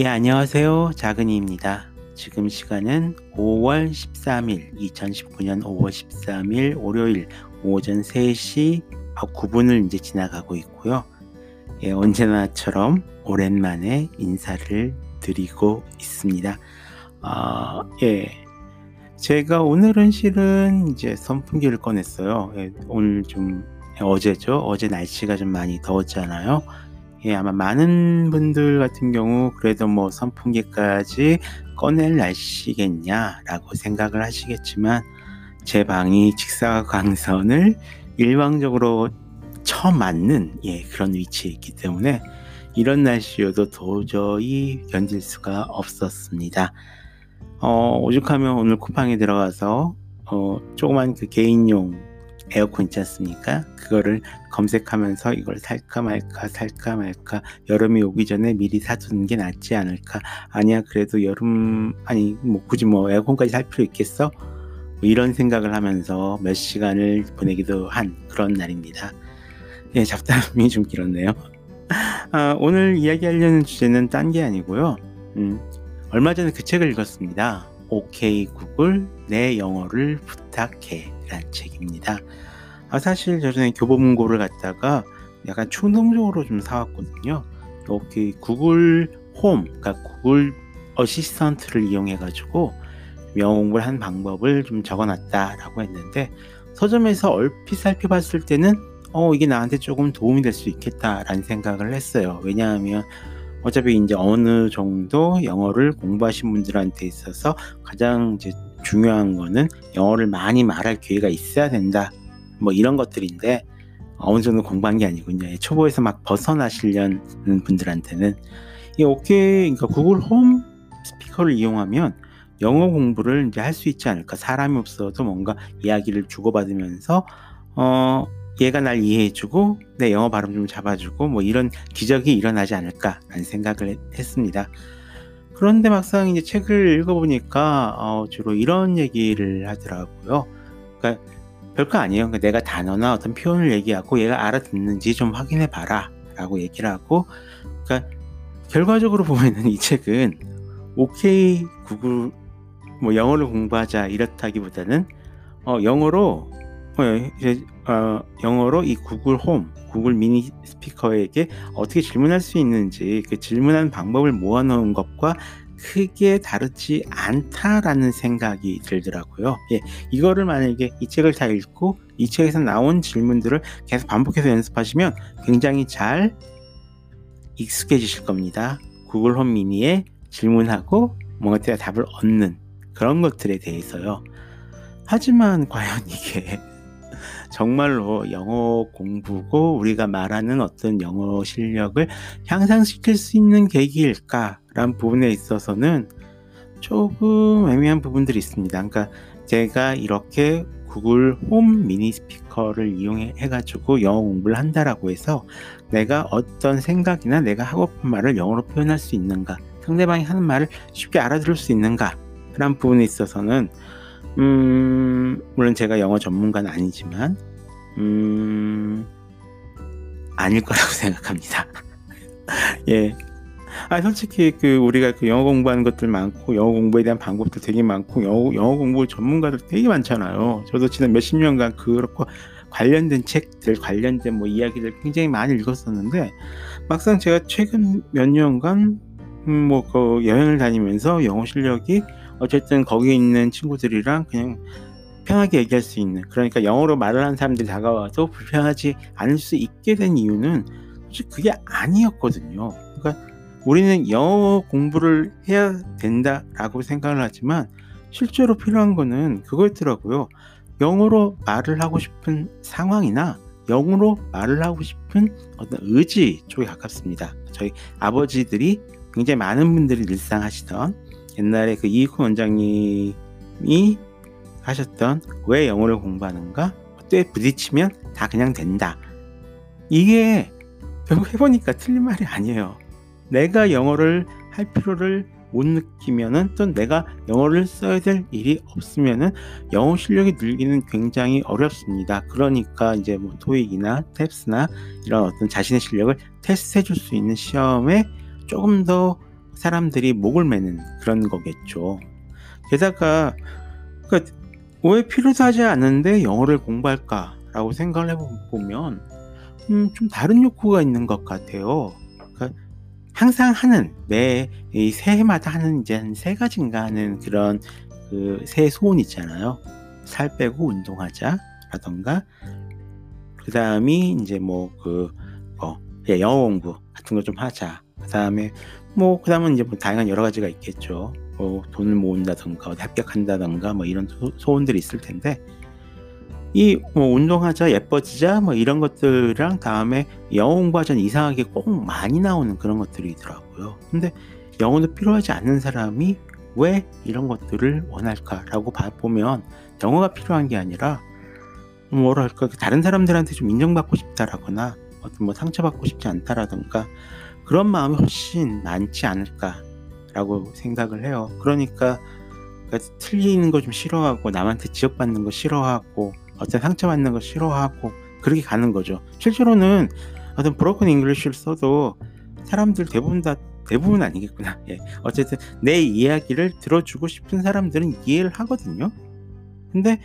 예, 안녕하세요. 작은이입니다. 지금 시간은 5월 13일, 2019년 5월 13일 월요일 오전 3시 9분을 이제 지나가고 있고요. 예, 언제나처럼 오랜만에 인사를 드리고 있습니다. 아, 예. 제가 오늘은 실은 이제 선풍기를 꺼냈어요. 예, 오늘 좀 어제죠. 어제 날씨가 좀 많이 더웠잖아요. 예, 아마 많은 분들 같은 경우 그래도 뭐 선풍기까지 꺼낼 날씨겠냐라고 생각을 하시겠지만 제 방이 직사광선을 일방적으로 쳐맞는 예, 그런 위치에 있기 때문에 이런 날씨여도 도저히 견딜 수가 없었습니다. 어, 오죽하면 오늘 쿠팡에 들어가서 어, 조그만 그 개인용 에어컨 있지 않습니까? 그거를 검색하면서 이걸 살까 말까 살까 말까 여름이 오기 전에 미리 사두는 게 낫지 않을까 아니야 그래도 여름 아니 뭐 굳이 뭐 에어컨까지 살 필요 있겠어? 뭐 이런 생각을 하면서 몇 시간을 보내기도 한 그런 날입니다. 예, 잡담이 좀 길었네요. 아, 오늘 이야기하려는 주제는 딴 게 아니고요. 음, 얼마 전에 그 책을 읽었습니다. 오케이 구글 내 영어를 부탁 해 라는 책입니다. 아, 사실 저 전에 교보문고를 갖다가 약간 충동적으로 좀 사왔거든요. 여기 구글 홈, 그러니까 구글 어시스턴트를 이용해가지고 영어 공부를 한 방법을 좀 적어놨다라고 했는데 서점에서 얼핏 살펴봤을 때는 어 이게 나한테 조금 도움이 될 수 있겠다라는 생각을 했어요. 왜냐하면 어차피 이제 어느 정도 영어를 공부하신 분들한테 있어서 가장 이제 중요한 거는 영어를 많이 말할 기회가 있어야 된다. 뭐 이런 것들인데 어느 정도 공부한 게 아니군요. 초보에서 막 벗어나시려는 분들한테는 이 오케이 그러니까 구글 홈 스피커를 이용하면 영어 공부를 이제 할 수 있지 않을까. 사람이 없어도 뭔가 이야기를 주고받으면서 어 얘가 날 이해해주고 내 영어 발음 좀 잡아주고 뭐 이런 기적이 일어나지 않을까라는 생각을 했습니다. 그런데 막상 이제 책을 읽어보니까 어, 주로 이런 얘기를 하더라고요. 그러니까 별거 아니에요. 그러니까 내가 단어나 어떤 표현을 얘기하고 얘가 알아듣는지 좀 확인해 봐라 라고 얘기를 하고 그러니까 결과적으로 보면은 이 책은 오케이 구글 뭐 영어를 공부하자 이렇다기보다는 어, 영어로 어, 이제, 어, 영어로 이 구글 홈, 구글 미니 스피커에게 어떻게 질문할 수 있는지 그 질문하는 방법을 모아놓은 것과 크게 다르지 않다라는 생각이 들더라고요. 예, 이거를 만약에 이 책을 다 읽고 이 책에서 나온 질문들을 계속 반복해서 연습하시면 굉장히 잘 익숙해지실 겁니다. 구글 홈 미니에 질문하고 뭔가 답을 얻는 그런 것들에 대해서요. 하지만 과연 이게 정말로 영어 공부고 우리가 말하는 어떤 영어 실력을 향상시킬 수 있는 계기일까라는 부분에 있어서는 조금 애매한 부분들이 있습니다. 그러니까 제가 이렇게 구글 홈 미니 스피커를 이용해 가지고 영어 공부를 한다라고 해서 내가 어떤 생각이나 내가 하고 싶은 말을 영어로 표현할 수 있는가 상대방이 하는 말을 쉽게 알아들을 수 있는가 그런 부분에 있어서는 음, 물론 제가 영어 전문가는 아니지만, 음, 아닐 거라고 생각합니다. 예. 아, 솔직히 그 우리가 그 영어 공부하는 것들 많고, 영어 공부에 대한 방법들 되게 많고, 영어, 영어 공부 전문가들 되게 많잖아요. 저도 지난 몇십 년간 그렇고 관련된 책들, 관련된 뭐 이야기들 굉장히 많이 읽었었는데, 막상 제가 최근 몇 년간, 음, 뭐그 여행을 다니면서 영어 실력이 어쨌든 거기 있는 친구들이랑 그냥 편하게 얘기할 수 있는 그러니까 영어로 말을 하는 사람들이 다가와도 불편하지 않을 수 있게 된 이유는 사실 그게 아니었거든요. 그러니까 우리는 영어 공부를 해야 된다라고 생각을 하지만 실제로 필요한 거는 그거였더라고요. 영어로 말을 하고 싶은 상황이나 영어로 말을 하고 싶은 어떤 의지 쪽에 가깝습니다. 저희 아버지들이 굉장히 많은 분들이 늘상 하시던 옛날에 그 이익호 원장님이 하셨던 왜 영어를 공부하는가? 때 부딪히면 다 그냥 된다. 이게 결국 해보니까 틀린 말이 아니에요. 내가 영어를 할 필요를 못 느끼면은 또 내가 영어를 써야 될 일이 없으면은 영어 실력이 늘기는 굉장히 어렵습니다. 그러니까 이제 뭐 토익이나 탭스나 이런 어떤 자신의 실력을 테스트해 줄 수 있는 시험에 조금 더 사람들이 목을 매는 그런 거겠죠. 게다가 그러니까 왜 필요도 하지 않은데 영어를 공부할까라고 생각을 해보면 음, 좀 다른 욕구가 있는 것 같아요. 그러니까 항상 하는 매 새해마다 하는 이제 한 세 가지인가 하는 그런 그 새해 소원 있잖아요. 살 빼고 운동하자라던가 그 다음이 이제 뭐그 어, 예, 영어 공부 같은 거 좀 하자. 그 다음에 뭐 그다음은 이제 뭐 다양한 여러 가지가 있겠죠. 뭐 돈을 모은다던가 합격한다던가 뭐 이런 소, 원들이 있을 텐데 이 뭐 운동하자 예뻐지자 뭐 이런 것들이랑 다음에 영어 공부하자는 이상하게 꼭 많이 나오는 그런 것들이 있더라고요. 근데 영어도 필요하지 않는 사람이 왜 이런 것들을 원할까라고 보면 영어가 필요한 게 아니라 뭐랄까 다른 사람들한테 좀 인정받고 싶다라거나 어떤 뭐 상처받고 싶지 않다라던가 그런 마음이 훨씬 많지 않을까라고 생각을 해요. 그러니까, 그러니까 틀리는 거 좀 싫어하고 남한테 지적받는 거 싫어하고 어떤 상처받는 거 싫어하고 그렇게 가는 거죠. 실제로는 어떤 브로큰 잉글리쉬를 써도 사람들 대부분 다 대부분 아니겠구나. 예. 어쨌든 내 이야기를 들어주고 싶은 사람들은 이해를 하거든요. 근데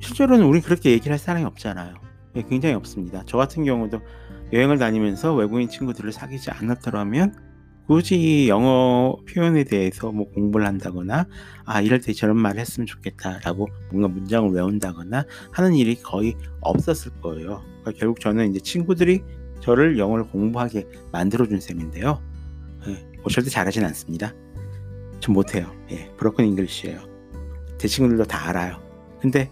실제로는 우리 그렇게 얘기를 할 사람이 없잖아요. 예, 굉장히 없습니다. 저 같은 경우도 여행을 다니면서 외국인 친구들을 사귀지 않았더라면 굳이 영어 표현에 대해서 뭐 공부를 한다거나 아 이럴 때 저런 말을 했으면 좋겠다라고 뭔가 문장을 외운다거나 하는 일이 거의 없었을 거예요. 그러니까 결국 저는 이제 친구들이 저를 영어를 공부하게 만들어준 셈인데요. 예, 뭐 절대 잘하진 않습니다. 좀 못해요. 예, broken English예요. 제 친구들도 다 알아요. 근데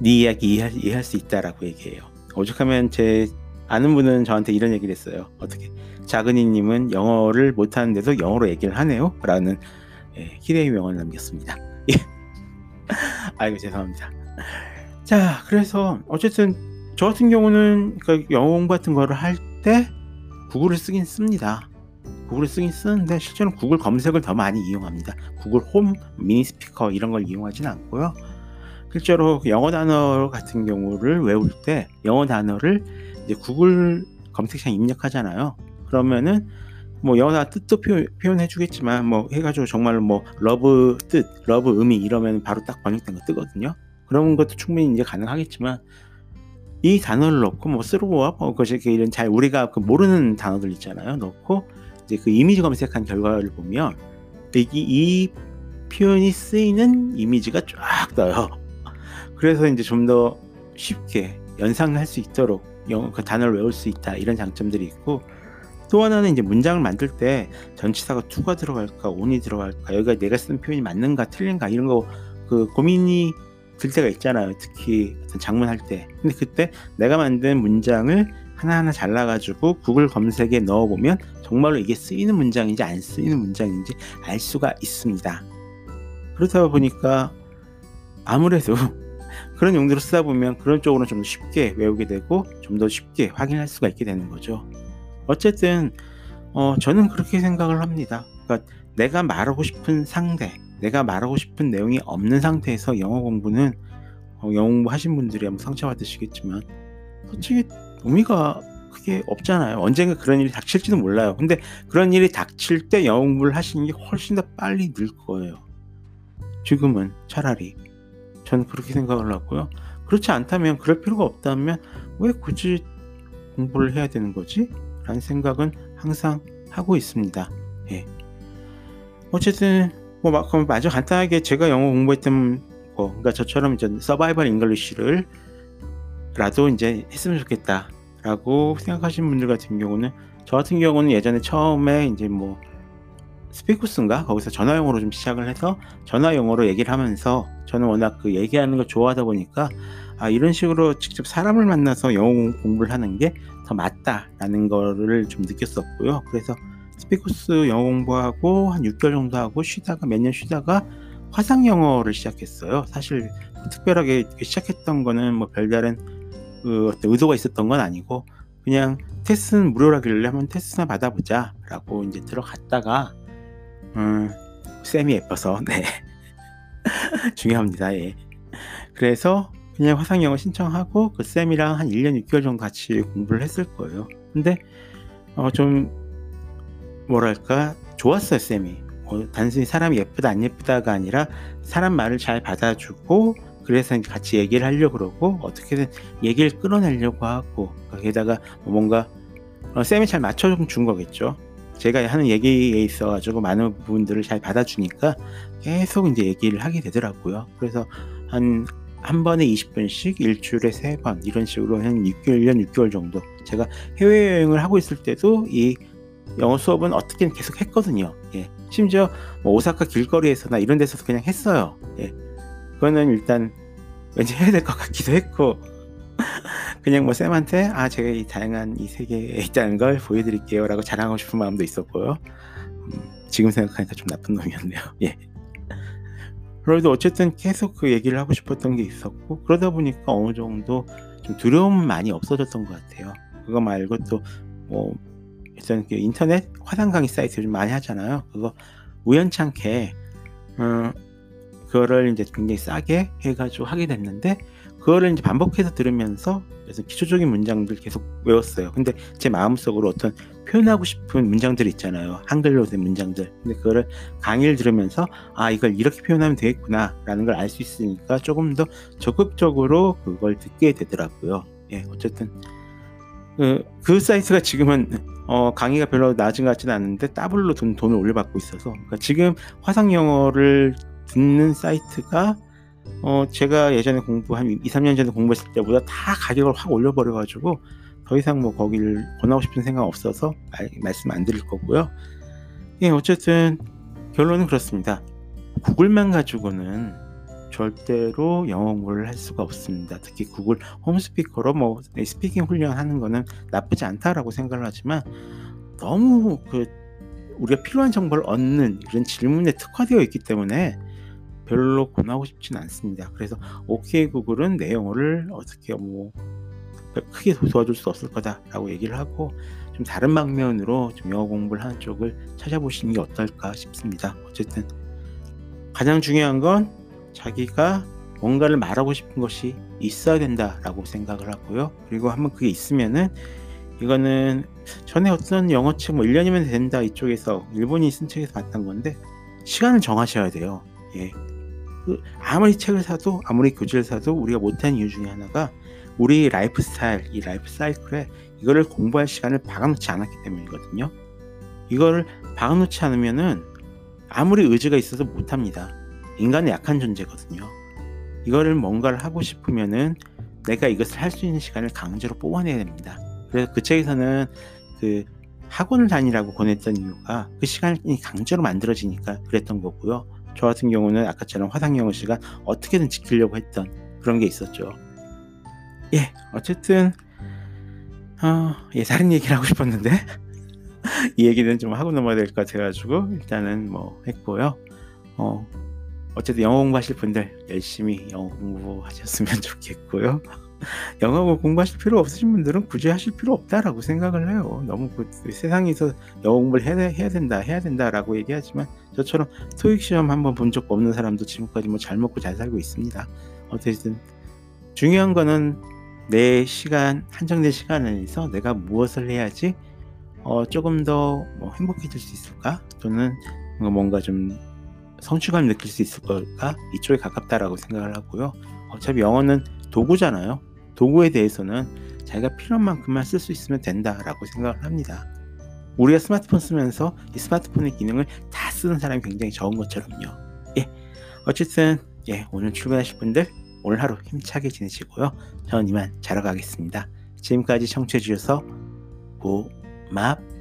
네 이야기 이해할, 이해할 수 있다라고 얘기해요. 오죽하면 제 아는 분은 저한테 이런 얘기를 했어요. 어떻게 작은이님은 영어를 못하는데도 영어로 얘기를 하네요. 라는 예, 희대의 명언을 남겼습니다. 예. 아이고 죄송합니다. 자 그래서 어쨌든 저 같은 경우는 그 영어 공부 같은 거를 할 때 구글을 쓰긴 씁니다. 구글을 쓰긴 쓰는데 실제로 구글 검색을 더 많이 이용합니다. 구글 홈, 미니 스피커 이런 걸 이용하지는 않고요. 실제로 영어 단어 같은 경우를 외울 때 영어 단어를 이제 구글 검색창 입력하잖아요. 그러면은 뭐 영어 나 뜻도 표현, 해 주겠지만 뭐 해가지고 정말 뭐 love 뜻, love 의미 이러면 바로 딱 번역된 거 뜨거든요. 그런 것도 충분히 이제 가능하겠지만 이 단어를 넣고 뭐 throw up 뭐 그것이 이런 잘 우리가 그 모르는 단어들 있잖아요. 넣고 이제 그 이미지 검색한 결과를 보면 이, 이 표현이 쓰이는 이미지가 쫙 떠요. 그래서 이제 좀 더 쉽게 연상할 수 있도록 영어 그 단어를 외울 수 있다 이런 장점들이 있고 또 하나는 이제 문장을 만들 때 전치사가 to가 들어갈까 on이 들어갈까 여기가 내가 쓴 표현이 맞는가 틀린가 이런 거 그 고민이 들 때가 있잖아요. 특히 어떤 장문할 때. 근데 그때 내가 만든 문장을 하나하나 잘라가지고 구글 검색에 넣어보면 정말로 이게 쓰이는 문장인지 안 쓰이는 문장인지 알 수가 있습니다. 그렇다 보니까 아무래도 그런 용도로 쓰다 보면 그런 쪽으로 좀 쉽게 외우게 되고 좀 더 쉽게 확인할 수가 있게 되는 거죠. 어쨌든 어, 저는 그렇게 생각을 합니다. 그러니까 내가 말하고 싶은 상대, 내가 말하고 싶은 내용이 없는 상태에서 영어 공부는 어, 영어 공부 하신 분들이 한번 상처받으시겠지만 솔직히 의미가 크게 없잖아요. 언젠가 그런 일이 닥칠지도 몰라요. 근데 그런 일이 닥칠 때 영어 공부를 하시는 게 훨씬 더 빨리 늘 거예요. 지금은 차라리 저는 그렇게 생각을 하고요. 그렇지 않다면 그럴 필요가 없다면 왜 굳이 공부를 해야 되는 거지? 라는 생각은 항상 하고 있습니다. 예. 어쨌든 뭐 마저 간단하게 제가 영어 공부했던 거, 그러니까 저처럼 이제 survival English를 라도 이제 했으면 좋겠다라고 생각하시는 분들 같은 경우는 저 같은 경우는 예전에 처음에 이제 뭐 스피쿠스인가 거기서 전화 영어로 좀 시작을 해서 전화 영어로 얘기를 하면서 저는 워낙 그 얘기하는 걸 좋아하다 보니까 아 이런 식으로 직접 사람을 만나서 영어 공부를 하는 게 더 맞다라는 거를 좀 느꼈었고요. 그래서 스피쿠스 영어 공부하고 한 6개월 정도 하고 쉬다가 몇 년 쉬다가 화상 영어를 시작했어요. 사실 특별하게 시작했던 거는 뭐 별다른 그 의도가 있었던 건 아니고 그냥 테스트는 무료라길래 한번 테스트나 받아보자라고 이제 들어갔다가 음, 쌤이 예뻐서 네 중요합니다. 예. 그래서 그냥 화상 영어 신청하고 그 쌤이랑 한 1년 6개월 정도 같이 공부를 했을 거예요. 근데 어, 좀 뭐랄까 좋았어요 쌤이. 어, 단순히 사람이 예쁘다 안 예쁘다가 아니라 사람 말을 잘 받아주고 그래서 같이 얘기를 하려고 그러고 어떻게든 얘기를 끌어내려고 하고 거기에다가 뭐 뭔가 어, 쌤이 잘 맞춰준 거겠죠. 제가 하는 얘기에 있어가지고 많은 부분들을 잘 받아주니까 계속 이제 얘기를 하게 되더라고요. 그래서 한, 한 번에 20분씩 일주일에 세 번 이런 식으로 한 6개월, 1년 6개월 정도 제가 해외여행을 하고 있을 때도 이 영어 수업은 어떻게든 계속 했거든요. 예. 심지어 뭐 오사카 길거리에서나 이런 데서도 그냥 했어요. 예. 그거는 일단 왠지 해야 될 것 같기도 했고 그냥 뭐 쌤한테 아 제가 이 다양한 이 세계에 있다는 걸 보여드릴게요라고 자랑하고 싶은 마음도 있었고요. 음, 지금 생각하니까 좀 나쁜 놈이었네요. 예. 그래도 어쨌든 계속 그 얘기를 하고 싶었던 게 있었고 그러다 보니까 어느 정도 좀 두려움은 많이 없어졌던 것 같아요. 그거 말고 또뭐 일단 그 인터넷 화상 강의 사이트 좀 많이 하잖아요. 그거 우연찮게 음, 그거를 이제 굉장히 싸게 해가지고 하게 됐는데 그거를 이제 반복해서 들으면서 그래서 기초적인 문장들 계속 외웠어요. 근데 제 마음속으로 어떤 표현하고 싶은 문장들 있잖아요. 한글로 된 문장들. 근데 그거를 강의를 들으면서 아 이걸 이렇게 표현하면 되겠구나라는 걸 알 수 있으니까 조금 더 적극적으로 그걸 듣게 되더라고요. 예, 어쨌든 그, 그 사이트가 지금은 어, 강의가 별로 낮은 것 같지는 않은데 더블로 돈, 돈을 올려받고 있어서 그러니까 지금 화상 영어를 듣는 사이트가 어, 제가 예전에 공부 한 2, 3년 전에 공부했을 때보다 다 가격을 확 올려버려가지고 더 이상 뭐 거기를 권하고 싶은 생각 없어서 말, 말씀 안 드릴 거고요. 예, 어쨌든 결론은 그렇습니다. 구글만 가지고는 절대로 영어 공부를 할 수가 없습니다. 특히 구글 홈스피커로 뭐 스피킹 훈련하는 거는 나쁘지 않다라고 생각을 하지만 너무 그 우리가 필요한 정보를 얻는 이런 질문에 특화되어 있기 때문에 별로 권하고 싶지는 않습니다. 그래서 OK 구글은 내 영어를 어떻게 뭐 크게 도와줄 수 없을 거다라고 얘기를 하고 좀 다른 방면으로 좀 영어 공부를 하는 쪽을 찾아보시는 게 어떨까 싶습니다. 어쨌든 가장 중요한 건 자기가 뭔가를 말하고 싶은 것이 있어야 된다라고 생각을 하고요. 그리고 한번 그게 있으면은 이거는 전에 어떤 영어 책 뭐 1년이면 된다 이쪽에서 일본이 쓴 책에서 봤던 건데 시간을 정하셔야 돼요. 예. 그 아무리 책을 사도 아무리 교재를 사도 우리가 못한 이유 중에 하나가 우리 라이프 스타일, 이 라이프 사이클에 이거를 공부할 시간을 박아놓지 않았기 때문이거든요. 이거를 박아놓지 않으면은 아무리 의지가 있어서 못합니다. 인간은 약한 존재거든요. 이거를 뭔가를 하고 싶으면은 내가 이것을 할 수 있는 시간을 강제로 뽑아내야 됩니다. 그래서 그 책에서는 그 학원을 다니라고 권했던 이유가 그 시간이 강제로 만들어지니까 그랬던 거고요. 저 같은 경우는 아까처럼 화상영어 시간 어떻게든 지키려고 했던 그런 게 있었죠. 예, 어쨌든 어, 예, 다른 얘기를 하고 싶었는데 이 얘기는 좀 하고 넘어야 될 것 같아가지고 일단은 뭐 했고요. 어, 어쨌든 영어 공부하실 분들 열심히 영어 공부하셨으면 좋겠고요. 영어 공부하실 필요 없으신 분들은 굳이 하실 필요 없다라고 생각을 해요. 너무 그 세상에서 영어 공부를 해야, 해야 된다, 해야 된다라고 얘기하지만 저처럼 토익 시험 한번 본 적 없는 사람도 지금까지 뭐 잘 먹고 잘 살고 있습니다. 어쨌든 중요한 거는 내 시간 한정된 시간 안에서 내가 무엇을 해야지 어, 조금 더 뭐 행복해질 수 있을까? 또는 뭔가 좀 성취감 느낄 수 있을 걸까? 이쪽에 가깝다라고 생각을 하고요. 어차피 영어는 도구잖아요. 도구에 대해서는 자기가 필요한 만큼만 쓸 수 있으면 된다라고 생각을 합니다. 우리가 스마트폰 쓰면서 이 스마트폰의 기능을 다 쓰는 사람이 굉장히 적은 것처럼요. 예. 어쨌든, 예, 오늘 출근하실 분들, 오늘 하루 힘차게 지내시고요. 저는 이만 자러 가겠습니다. 지금까지 청취해주셔서 고맙습니다.